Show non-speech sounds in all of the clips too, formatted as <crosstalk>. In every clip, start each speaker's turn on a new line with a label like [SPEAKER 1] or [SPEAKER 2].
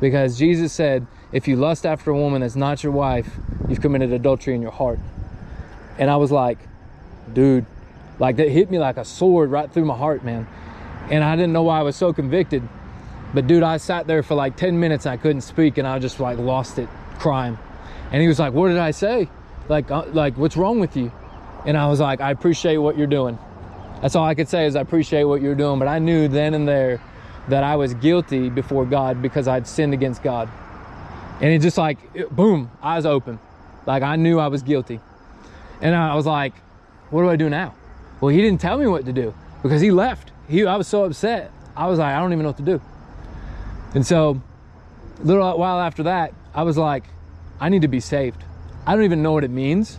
[SPEAKER 1] Because Jesus said, if you lust after a woman that's not your wife, you've committed adultery in your heart. And I was like, dude, like that hit me like a sword right through my heart, man. And I didn't know why I was so convicted. But dude, I sat there for like 10 minutes I couldn't speak and I just like lost it crying. And he was like, what did I say? Like, uh, like what's wrong with you? And I was like, I appreciate what you're doing. That's all I could say is I appreciate what you're doing. But I knew then and there that I was guilty before God because I'd sinned against God. And it just like, boom, eyes open. Like I knew I was guilty. And I was like, what do I do now? Well, he didn't tell me what to do because he left. He, I was so upset. I was like, I don't even know what to do. And so a little while after that, I was like, I need to be saved. I don't even know what it means.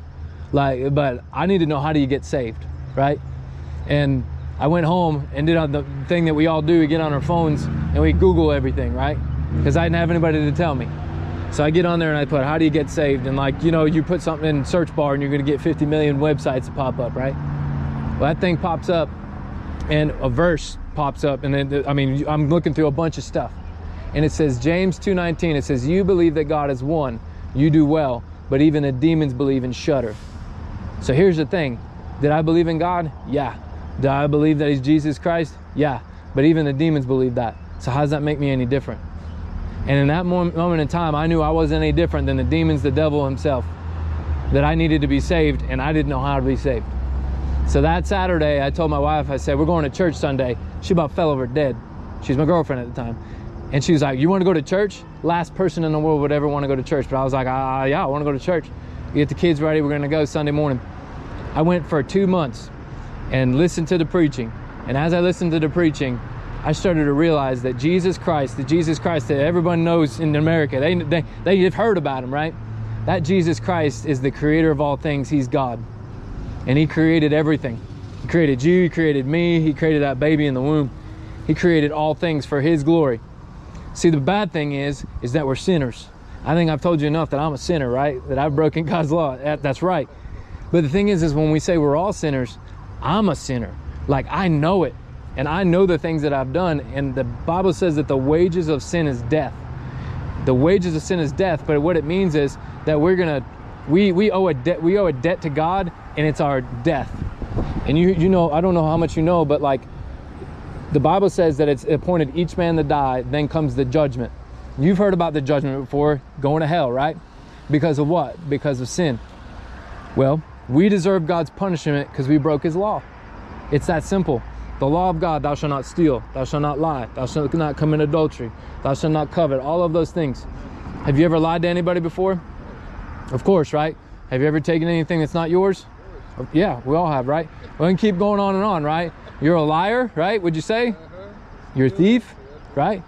[SPEAKER 1] Like, but I need to know how do you get saved, right? And I went home and did the thing that we all do. We get on our phones and we Google everything, right? Because I didn't have anybody to tell me. So I get on there and I put, how do you get saved? And like, you know, you put something in search bar and you're going to get 50 million websites to pop up, right? Well, that thing pops up and a verse pops up. And then, I mean, I'm looking through a bunch of stuff. And it says, James 2.19, it says, you believe that God is one. You do well, but even the demons believe and shudder. So here's the thing. Did I believe in God? Yeah. Do I believe that he's Jesus Christ? Yeah. But even the demons believe that. So how does that make me any different? And in that moment in time, I knew I wasn't any different than the demons, the devil himself. That I needed to be saved and I didn't know how to be saved. So that Saturday, I told my wife, I said, we're going to church Sunday. She about fell over dead. She's my girlfriend at the time. And she was like, you want to go to church? Last person in the world would ever want to go to church. But I was like, ah, yeah, I want to go to church. Get the kids ready. We're going to go Sunday morning. I went for two months and listened to the preaching. And as I listened to the preaching, I started to realize that Jesus Christ, the Jesus Christ that everyone knows in America, they, they, they've heard about him, right? That Jesus Christ is the creator of all things. He's God. And he created everything. He created you, he created me, he created that baby in the womb. He created all things for his glory. See, the bad thing is, is that we're sinners. I think I've told you enough that I'm a sinner, right? That I've broken <laughs> God's law. That's right. But the thing is, is when we say we're all sinners, I'm a sinner. Like I know it. And I know the things that I've done. And the Bible says that the wages of sin is death. The wages of sin is death. But what it means is that we're gonna we we owe a debt we owe a debt to God and it's our death. And you you know, I don't know how much you know, but like the Bible says that it's appointed each man to die, then comes the judgment. You've heard about the judgment before, going to hell, right? Because of what? Because of sin. Well, we deserve God's punishment because we broke his law. It's that simple. The law of God, thou shalt not steal, thou shalt not lie, thou shalt not commit adultery, thou shalt not covet, all of those things. Have you ever lied to anybody before? Of course, right? Have you ever taken anything that's not yours? Yeah, we all have, right? We can keep going on and on, right? You're a liar, right? Would you say? You're a thief, right?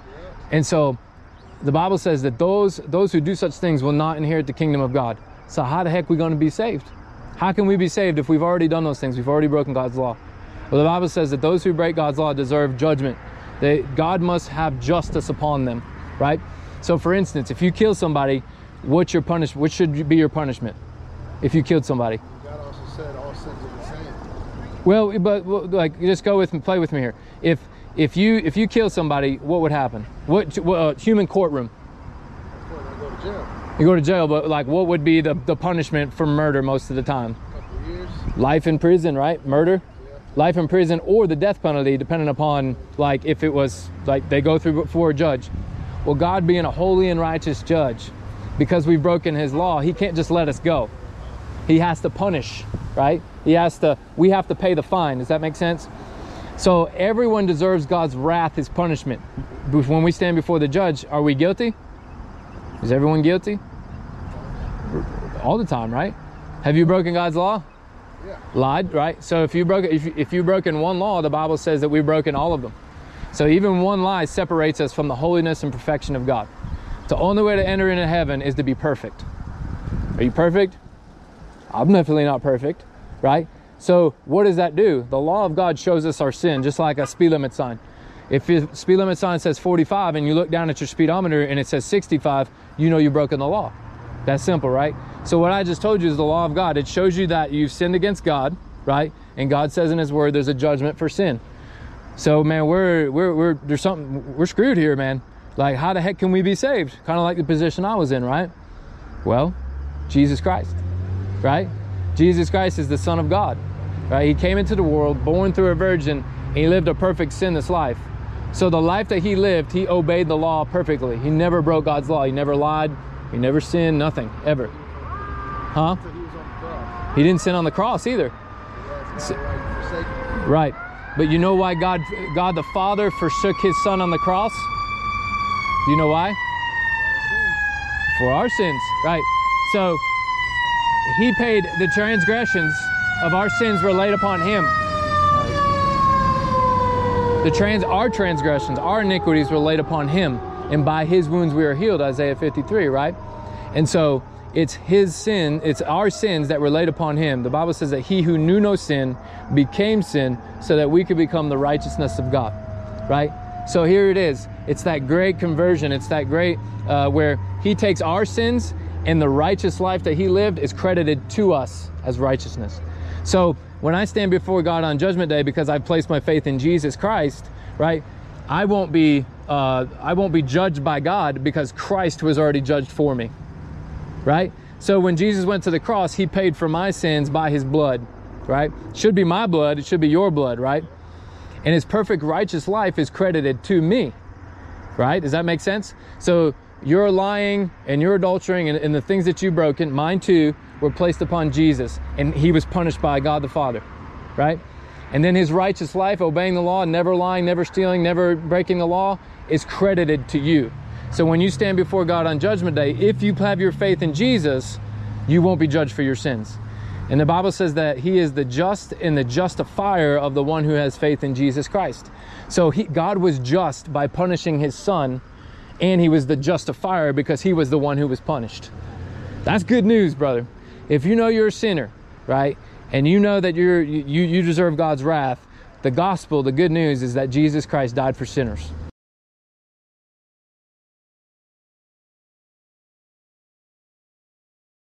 [SPEAKER 1] And so the Bible says that those those who do such things will not inherit the kingdom of God. So how the heck are we going to be saved? How can we be saved if we've already done those things? We've already broken God's law. Well, the Bible says that those who break God's law deserve judgment. They, God must have justice upon them, right? So for instance, if you kill somebody, what's your punishment? What should be your punishment if you killed somebody?
[SPEAKER 2] God also said all sins are the same.
[SPEAKER 1] Well, but like, just go with me, play with me here. If if you if you kill somebody, what would happen? What, what uh, human courtroom?
[SPEAKER 2] Before I go to jail.
[SPEAKER 1] You go to jail, but like, what would be the the punishment for murder most of the time?
[SPEAKER 2] couple years.
[SPEAKER 1] Life in prison, right? Murder,
[SPEAKER 2] Yeah.
[SPEAKER 1] life in prison, or the death penalty, depending upon like if it was like they go through before a judge. Well, God being a holy and righteous judge, because we've broken His law, He can't just let us go. He has to punish, right? He has to. We have to pay the fine. Does that make sense? So everyone deserves God's wrath, His punishment. When we stand before the judge, are we guilty? Is everyone guilty? All the time, right? Have you broken God's law?
[SPEAKER 2] Yeah.
[SPEAKER 1] Lied, right? So if you broke if you, if you've broken one law, the Bible says that we've broken all of them. So even one lie separates us from the holiness and perfection of God. The only way to enter into heaven is to be perfect. Are you perfect? I'm definitely not perfect, right? So what does that do? The law of God shows us our sin, just like a speed limit sign. If your speed limit sign says 45 and you look down at your speedometer and it says 65, you know you've broken the law. That's simple, right? So what I just told you is the law of God. It shows you that you've sinned against God, right? And God says in His Word there's a judgment for sin. So man, we're we're we're there's something we're screwed here, man. Like, how the heck can we be saved? Kind of like the position I was in, right? Well, Jesus Christ, right? Jesus Christ is the Son of God, right? He came into the world, born through a virgin, he lived a perfect sinless life. So the life that he lived, he obeyed the law perfectly. He never broke God's law. He never lied. He never sinned, nothing, ever. Huh?
[SPEAKER 2] He
[SPEAKER 1] didn't sin on the cross either.
[SPEAKER 2] Right.
[SPEAKER 1] But you know why God God the Father forsook his son on the cross? Do you know why? For our sins. Right. So he paid the transgressions of our sins were laid upon him. The trans our transgressions, our iniquities were laid upon him, and by his wounds we are healed, Isaiah 53, right? And so it's his sin, it's our sins that were laid upon him. The Bible says that he who knew no sin became sin so that we could become the righteousness of God, right? So here it is. It's that great conversion. It's that great uh, where he takes our sins and the righteous life that he lived is credited to us as righteousness. So when I stand before God on Judgment Day because I've placed my faith in Jesus Christ, right? I won't be uh, I won't be judged by God because Christ was already judged for me, right? So when Jesus went to the cross, he paid for my sins by his blood, right? Should be my blood, it should be your blood, right? And his perfect righteous life is credited to me, right? Does that make sense? So you're lying and your adultering and, and the things that you've broken, mine too, were placed upon Jesus, and he was punished by God the Father, right? And then his righteous life, obeying the law, never lying, never stealing, never breaking the law, is credited to you. So when you stand before God on Judgment Day, if you have your faith in Jesus, you won't be judged for your sins. And the Bible says that he is the just and the justifier of the one who has faith in Jesus Christ. So he, God was just by punishing his son, and he was the justifier because he was the one who was punished. That's good news, brother. If you know you're a sinner, right, and you know that you're you, you deserve God's wrath, the gospel, the good news is that Jesus Christ died for sinners.